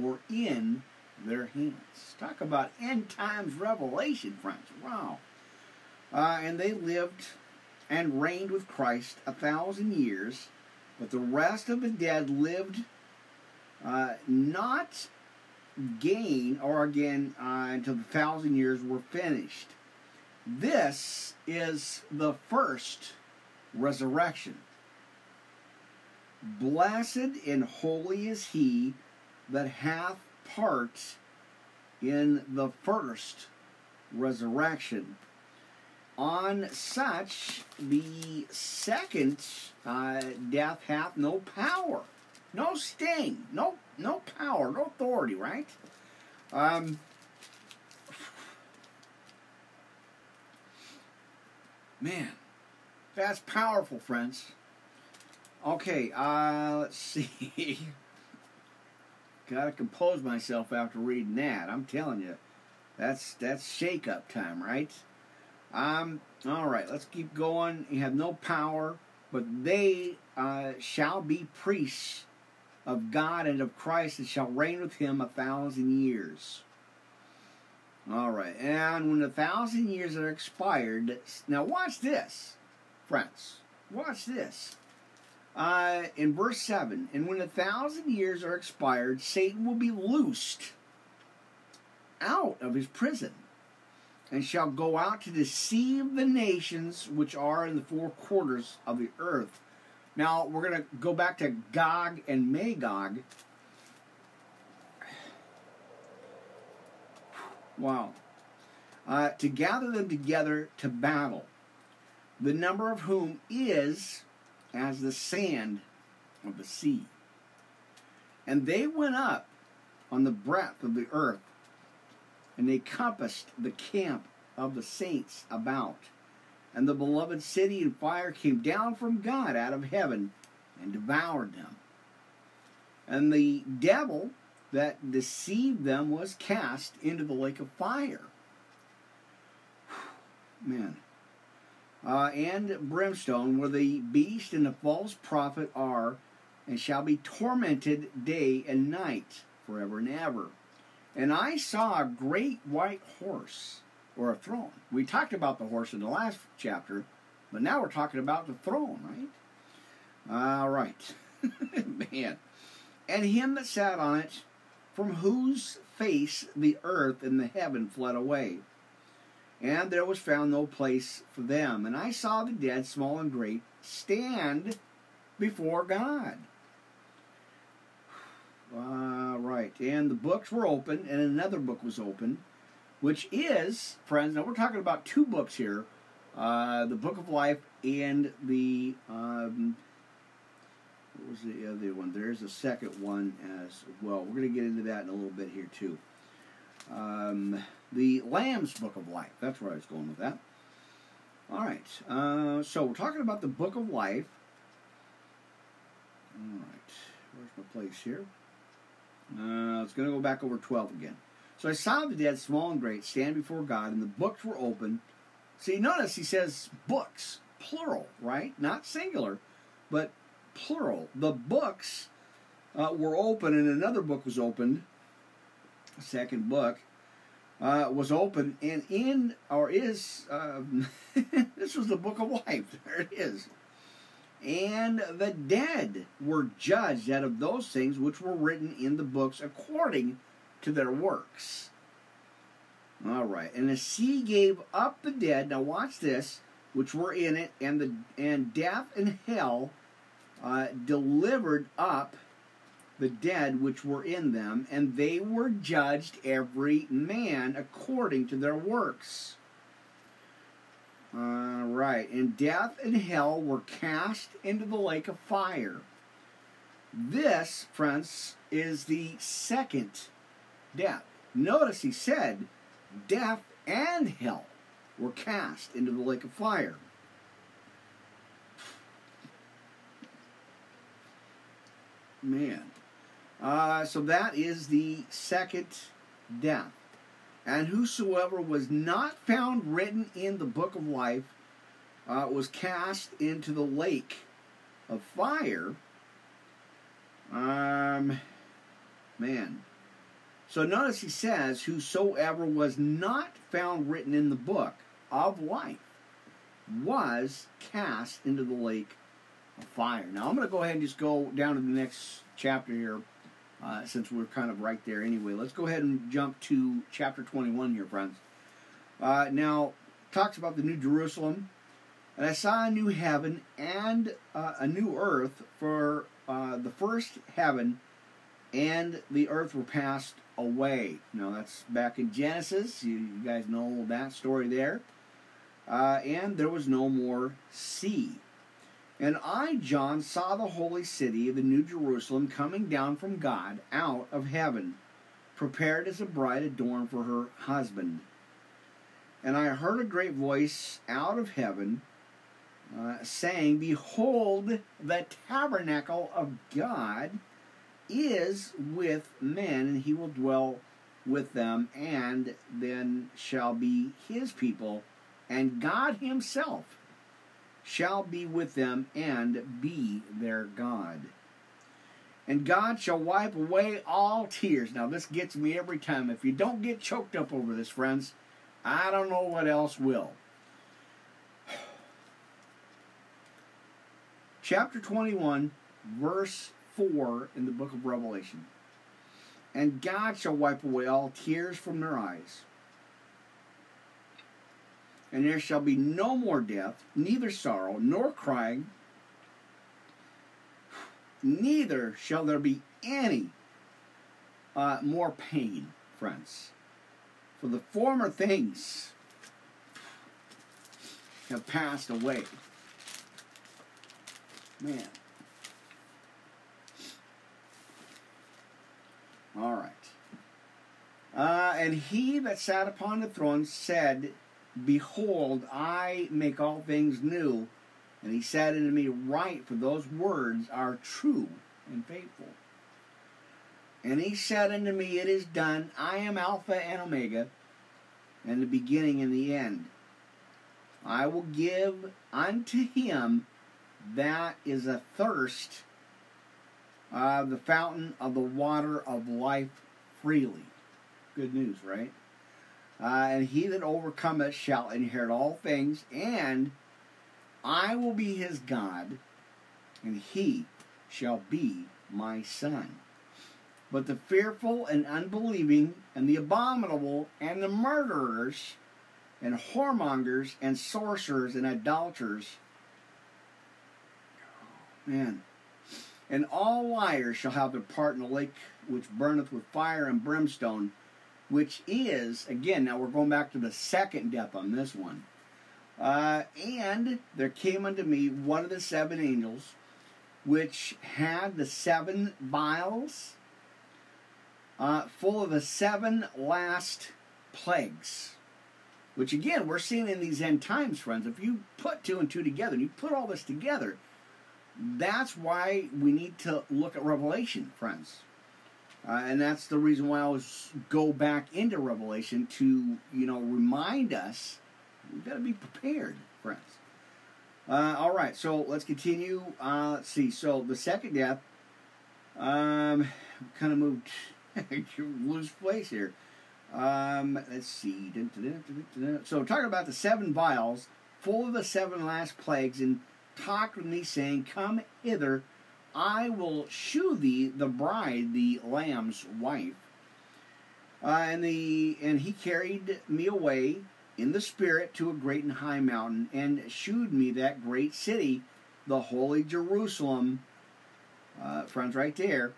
or in their hands. Talk about end times revelation, friends. Wow. Uh, and they lived and reigned with Christ a thousand years, but the rest of the dead lived uh, not gain or again uh, until the thousand years were finished. This is the first resurrection. Blessed and holy is he that hath part in the first resurrection. On such, the second uh, death hath no power, no sting, no no power, no authority, right? Um, man, that's powerful, friends. Okay, uh, let's see. Gotta compose myself after reading that. I'm telling you, that's that's shake up time, right? Um, all right, let's keep going. You have no power, but they uh, shall be priests of God and of Christ and shall reign with him a thousand years. All right, and when a thousand years are expired, now watch this, friends. Watch this. Uh, in verse 7, and when a thousand years are expired, Satan will be loosed out of his prison and shall go out to deceive the nations which are in the four quarters of the earth now we're going to go back to Gog and Magog. Wow. Uh, to gather them together to battle, the number of whom is as the sand of the sea. And they went up on the breadth of the earth, and they compassed the camp of the saints about and the beloved city and fire came down from God out of heaven and devoured them. And the devil that deceived them was cast into the lake of fire. Man. Uh, and brimstone, where the beast and the false prophet are, and shall be tormented day and night forever and ever. And I saw a great white horse or a throne. We talked about the horse in the last chapter, but now we're talking about the throne, right? All right. Man. And him that sat on it, from whose face the earth and the heaven fled away. And there was found no place for them. And I saw the dead, small and great, stand before God. Uh, right. And the books were open, and another book was open, which is, friends, now we're talking about two books here uh, the Book of Life and the. Um, what was the other one? There's a second one as well. We're going to get into that in a little bit here, too. Um, the Lamb's Book of Life. That's where I was going with that. All right. Uh, so we're talking about the Book of Life. All right. Where's my place here? Uh, it's going to go back over 12 again. So I saw the dead, small and great, stand before God, and the books were open. See, notice he says books, plural, right? Not singular, but plural. The books uh, were open, and another book was opened. Second book uh, was open, and in or is uh, this was the book of life. There it is. And the dead were judged out of those things which were written in the books according to their works. All right, and the sea gave up the dead. Now watch this, which were in it, and the and death and hell uh, delivered up the dead which were in them, and they were judged every man according to their works. All right, and death and hell were cast into the lake of fire. This, friends, is the second death. Notice he said death and hell were cast into the lake of fire. Man. Uh, so that is the second death. And whosoever was not found written in the book of life uh, was cast into the lake of fire. Um, man. So notice he says, Whosoever was not found written in the book of life was cast into the lake of fire. Now I'm going to go ahead and just go down to the next chapter here uh, since we're kind of right there anyway. Let's go ahead and jump to chapter 21 here, friends. Uh, now, talks about the New Jerusalem. And I saw a new heaven and uh, a new earth, for uh, the first heaven and the earth were passed away. Now, that's back in Genesis. You, you guys know that story there. Uh, and there was no more sea. And I, John, saw the holy city, of the New Jerusalem, coming down from God out of heaven, prepared as a bride adorned for her husband. And I heard a great voice out of heaven uh, saying, Behold, the tabernacle of God is with men, and he will dwell with them, and then shall be his people, and God himself shall be with them and be their God. And God shall wipe away all tears. Now, this gets me every time. If you don't get choked up over this, friends, I don't know what else will. Chapter 21, verse 4 in the book of Revelation. And God shall wipe away all tears from their eyes and there shall be no more death, neither sorrow, nor crying, neither shall there be any uh, more pain, friends. For the former things have passed away. Man. All right. Uh, and he that sat upon the throne said, Behold, I make all things new. And he said unto me, Write, for those words are true and faithful. And he said unto me, It is done. I am Alpha and Omega, and the beginning and the end. I will give unto him that is athirst uh, the fountain of the water of life freely. Good news, right? Uh, and he that overcometh shall inherit all things, and I will be his God, and he shall be my son. But the fearful and unbelieving, and the abominable, and the murderers, and whoremongers, and sorcerers, and idolaters, man, and all liars shall have their part in the lake which burneth with fire and brimstone which is, again, now we're going back to the second death on this one. Uh, and there came unto me one of the seven angels, which had the seven vials uh, full of the seven last plagues. Which, again, we're seeing in these end times, friends. If you put two and two together, and you put all this together, that's why we need to look at Revelation, friends. Uh, and that's the reason why I always go back into Revelation to, you know, remind us we've got to be prepared, friends. Uh, all right, so let's continue. Uh, let's see. So the second death, um, kind of moved, lose place here. Um, let's see. So talking about the seven vials, full of the seven last plagues, and talked with me, saying, "Come hither." I will shew thee the bride, the Lamb's wife. Uh, and the and he carried me away in the spirit to a great and high mountain and shewed me that great city, the holy Jerusalem. Uh, friends, right there,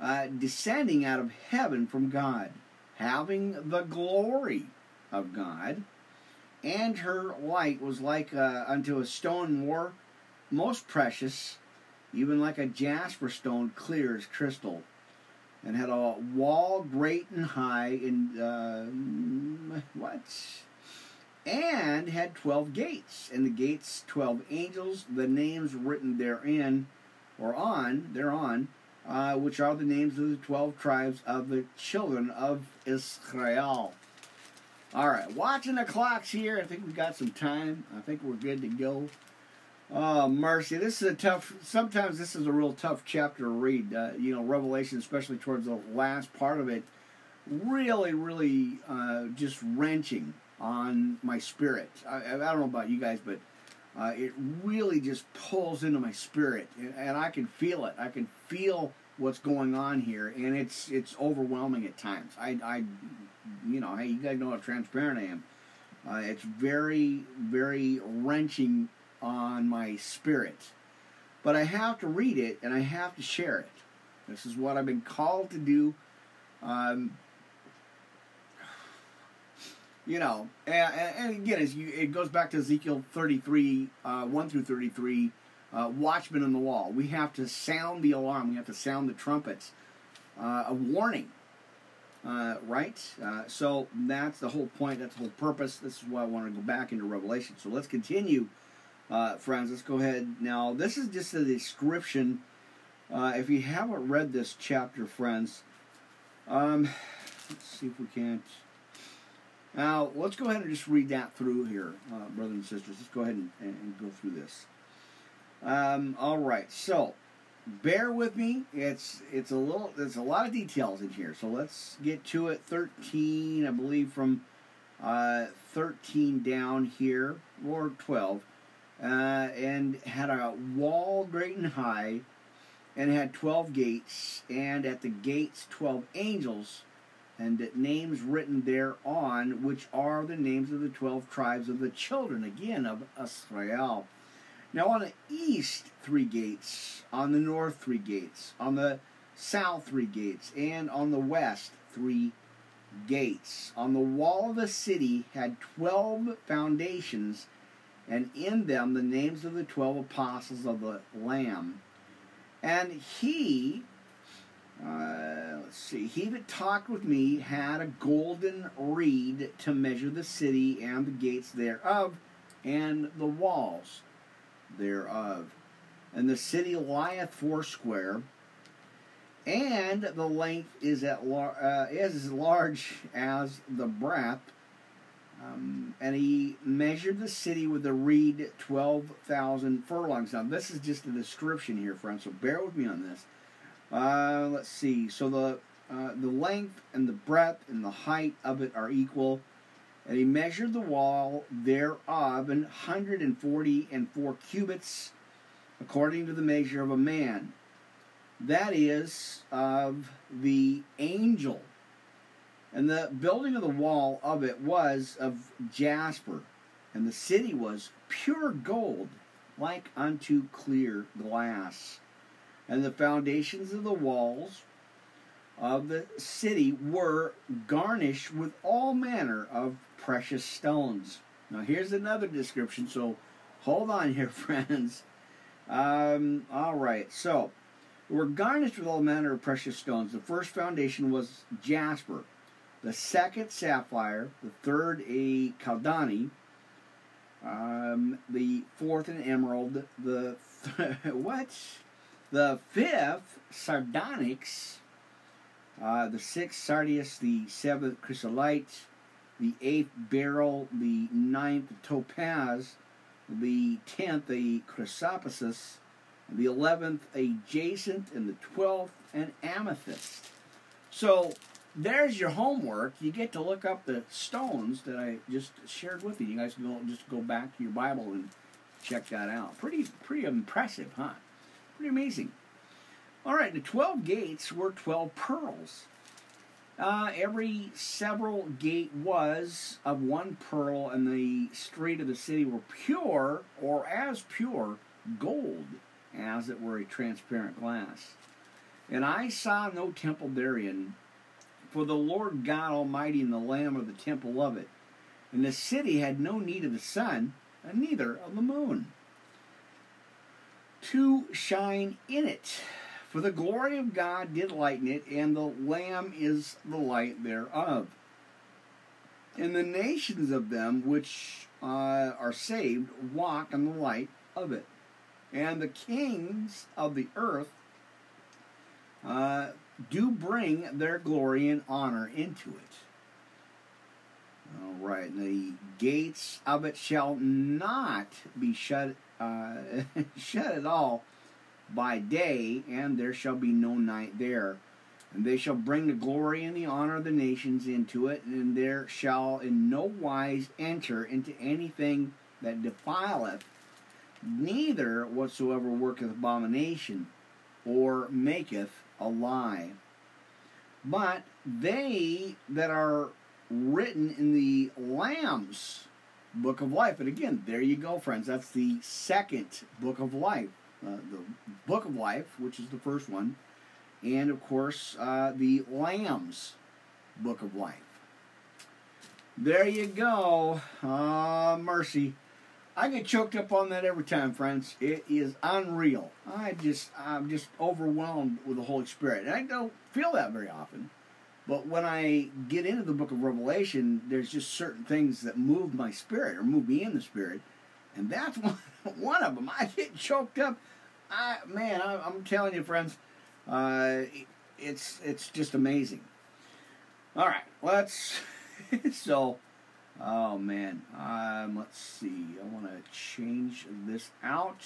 uh, descending out of heaven from God, having the glory of God, and her light was like uh, unto a stone more most precious, even like a jasper stone, clear as crystal and had a wall great and high and uh, what? And had 12 gates and the gates 12 angels the names written therein or on thereon uh, which are the names of the 12 tribes of the children of israel. All right watching the clocks here i think we got some time. I think we're good to go Oh, mercy. This is a tough, sometimes this is a real tough chapter to read. Uh, you know, Revelation, especially towards the last part of it, really, really uh, just wrenching on my spirit. I, I, don't know about you guys, but uh, it really just pulls into my spirit. And I can feel it. I can feel what's going on here. And it's it's overwhelming at times. I, I you know, hey, you guys know how transparent I am. Uh, it's very, very wrenching on my spirit. But I have to read it and I have to share it. This is what I've been called to do. Um, you know, and, and, again, you, it goes back to Ezekiel 33, uh, 1 through 33, uh, watchmen on the wall. We have to sound the alarm. We have to sound the trumpets, uh, a warning, uh, right? Uh, so that's the whole point. That's the whole purpose. This is why I want to go back into Revelation. So let's continue uh, friends, let's go ahead. Now, this is just a description. Uh, if you haven't read this chapter, friends, um, let's see if we can't. Now, let's go ahead and just read that through here, uh, brothers and sisters. Let's go ahead and, and go through this. Um, all right, so bear with me. It's it's a little there's a lot of details in here. So let's get to it. Thirteen, I believe, from uh, thirteen down here, or twelve uh, and had a wall great and high, and had twelve gates, and at the gates twelve angels, and names written thereon, which are the names of the twelve tribes of the children, again of Israel. Now on the east three gates, on the north three gates, on the south three gates, and on the west three gates. On the wall of the city had twelve foundations and in them the names of the twelve apostles of the Lamb. And he, uh, let's see, he that talked with me had a golden reed to measure the city and the gates thereof, and the walls thereof. And the city lieth foursquare, and the length is at lar- uh, is as large as the breadth um, and he measured the city with a reed 12,000 furlongs. Now, this is just a description here, friends, so bear with me on this. Uh, let's see. So, the, uh, the length and the breadth and the height of it are equal. And he measured the wall thereof an hundred and forty and four cubits, according to the measure of a man. That is of the angel and the building of the wall of it was of jasper, and the city was pure gold, like unto clear glass. And the foundations of the walls of the city were garnished with all manner of precious stones. Now, here's another description, so hold on here, friends. Um, all right, so we're garnished with all manner of precious stones. The first foundation was jasper the second sapphire, the third a Chalcedony, um, the fourth an emerald, the th- what? The fifth sardonyx, uh, the sixth sardius, the seventh chrysolite, the eighth beryl, the ninth topaz, the tenth a chrysoprasus, the eleventh a jacinth, and the twelfth an amethyst. So there's your homework. You get to look up the stones that I just shared with you. You guys can go just go back to your Bible and check that out. Pretty pretty impressive, huh? Pretty amazing. All right, the 12 gates were 12 pearls. Uh, every several gate was of one pearl, and the street of the city were pure, or as pure, gold, as it were a transparent glass. And I saw no temple therein, for the Lord God Almighty and the Lamb are the temple of it. And the city had no need of the sun, and neither of the moon, to shine in it. For the glory of God did lighten it, and the Lamb is the light thereof. And the nations of them which uh, are saved walk in the light of it. And the kings of the earth uh, do bring their glory and honor into it. All right, the gates of it shall not be shut uh, shut at all by day, and there shall be no night there. And they shall bring the glory and the honor of the nations into it, and there shall in no wise enter into anything that defileth, neither whatsoever worketh abomination, or maketh lie. But they that are written in the Lamb's book of life, and again, there you go, friends, that's the second book of life uh, the Book of Life, which is the first one, and of course uh, the Lamb's Book of Life. There you go. Ah, uh, mercy. I get choked up on that every time, friends. It is unreal. I just, I'm just overwhelmed with the Holy Spirit, and I don't feel that very often. But when I get into the Book of Revelation, there's just certain things that move my spirit or move me in the spirit, and that's one, of them. I get choked up I man, I, am telling you, friends, uh, it's it's just amazing. All right, let's. so, oh man, um, let's see. I want to change this out.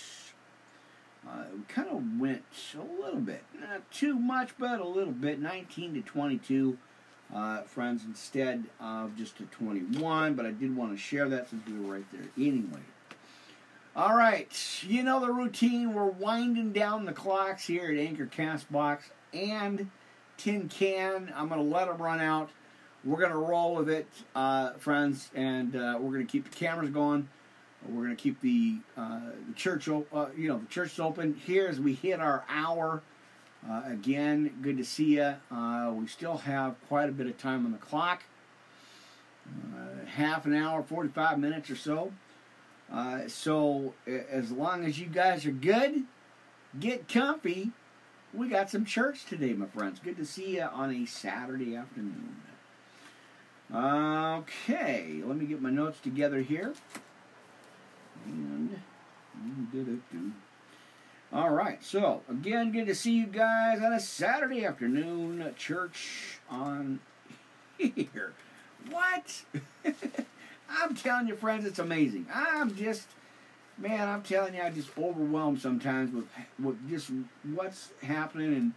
Uh, we kind of went a little bit, not too much, but a little bit. 19 to 22, uh, friends, instead of just a 21. But I did want to share that since we were right there anyway. All right, you know the routine. We're winding down the clocks here at Anchor Castbox and Tin Can. I'm going to let them run out. We're going to roll with it, uh, friends, and uh, we're going to keep the cameras going. We're going to keep the uh, the church, uh, you know, the church open here as we hit our hour. Uh, again, good to see you. We still have quite a bit of time on the clock. half an hour, 45 minutes or so. So as long as you guys are good, get comfy. We got some church today, my friends. Good to see you on a Saturday afternoon. Okay, let me get my notes together here. And all right, so again, good to see you guys on a Saturday afternoon. Church on here. What? I'm telling you, friends, it's amazing. I'm just, man, I'm telling you, I just overwhelmed sometimes with with just what's happening and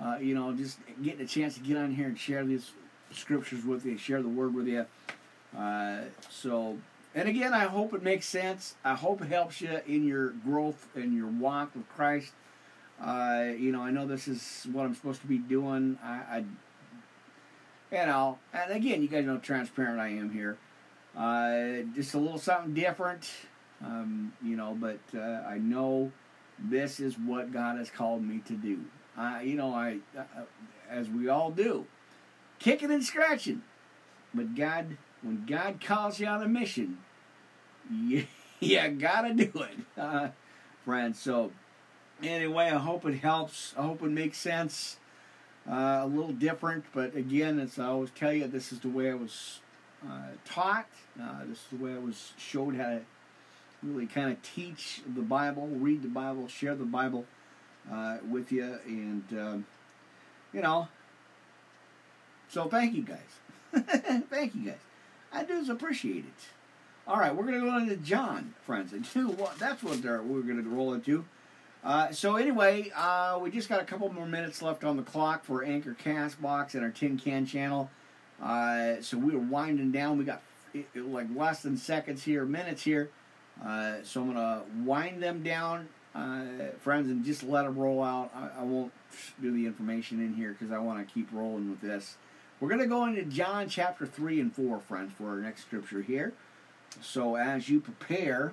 uh, you know, just getting a chance to get on here and share these scriptures with you, share the word with you. Uh, so, and again, I hope it makes sense. I hope it helps you in your growth and your walk with Christ. Uh, you know, I know this is what I'm supposed to be doing. I, I, you know, and again, you guys know transparent I am here. Uh, just a little something different, um, you know, but uh, I know this is what God has called me to do. I, you know, I, uh, as we all do, kicking and scratching. But God, when God calls you on a mission, you, you gotta do it, uh, friends. So, anyway, I hope it helps. I hope it makes sense. Uh, a little different, but again, as I always tell you, this is the way I was uh, taught. Uh, this is the way I was showed how to really kind of teach the Bible, read the Bible, share the Bible uh, with you, and um, you know. So thank you guys, thank you guys. I do appreciate it. All right, we're gonna go into John, friends, and that's what we're gonna roll into. Uh, so anyway, uh, we just got a couple more minutes left on the clock for Anchor Castbox and our Tin Can channel. Uh, so we are winding down. We got like less than seconds here, minutes here. Uh, so I'm gonna wind them down, uh, friends, and just let them roll out. I, I, won't do the information in here because I want to keep rolling with this. We're going to go into John chapter 3 and 4, friends, for our next scripture here. So as you prepare,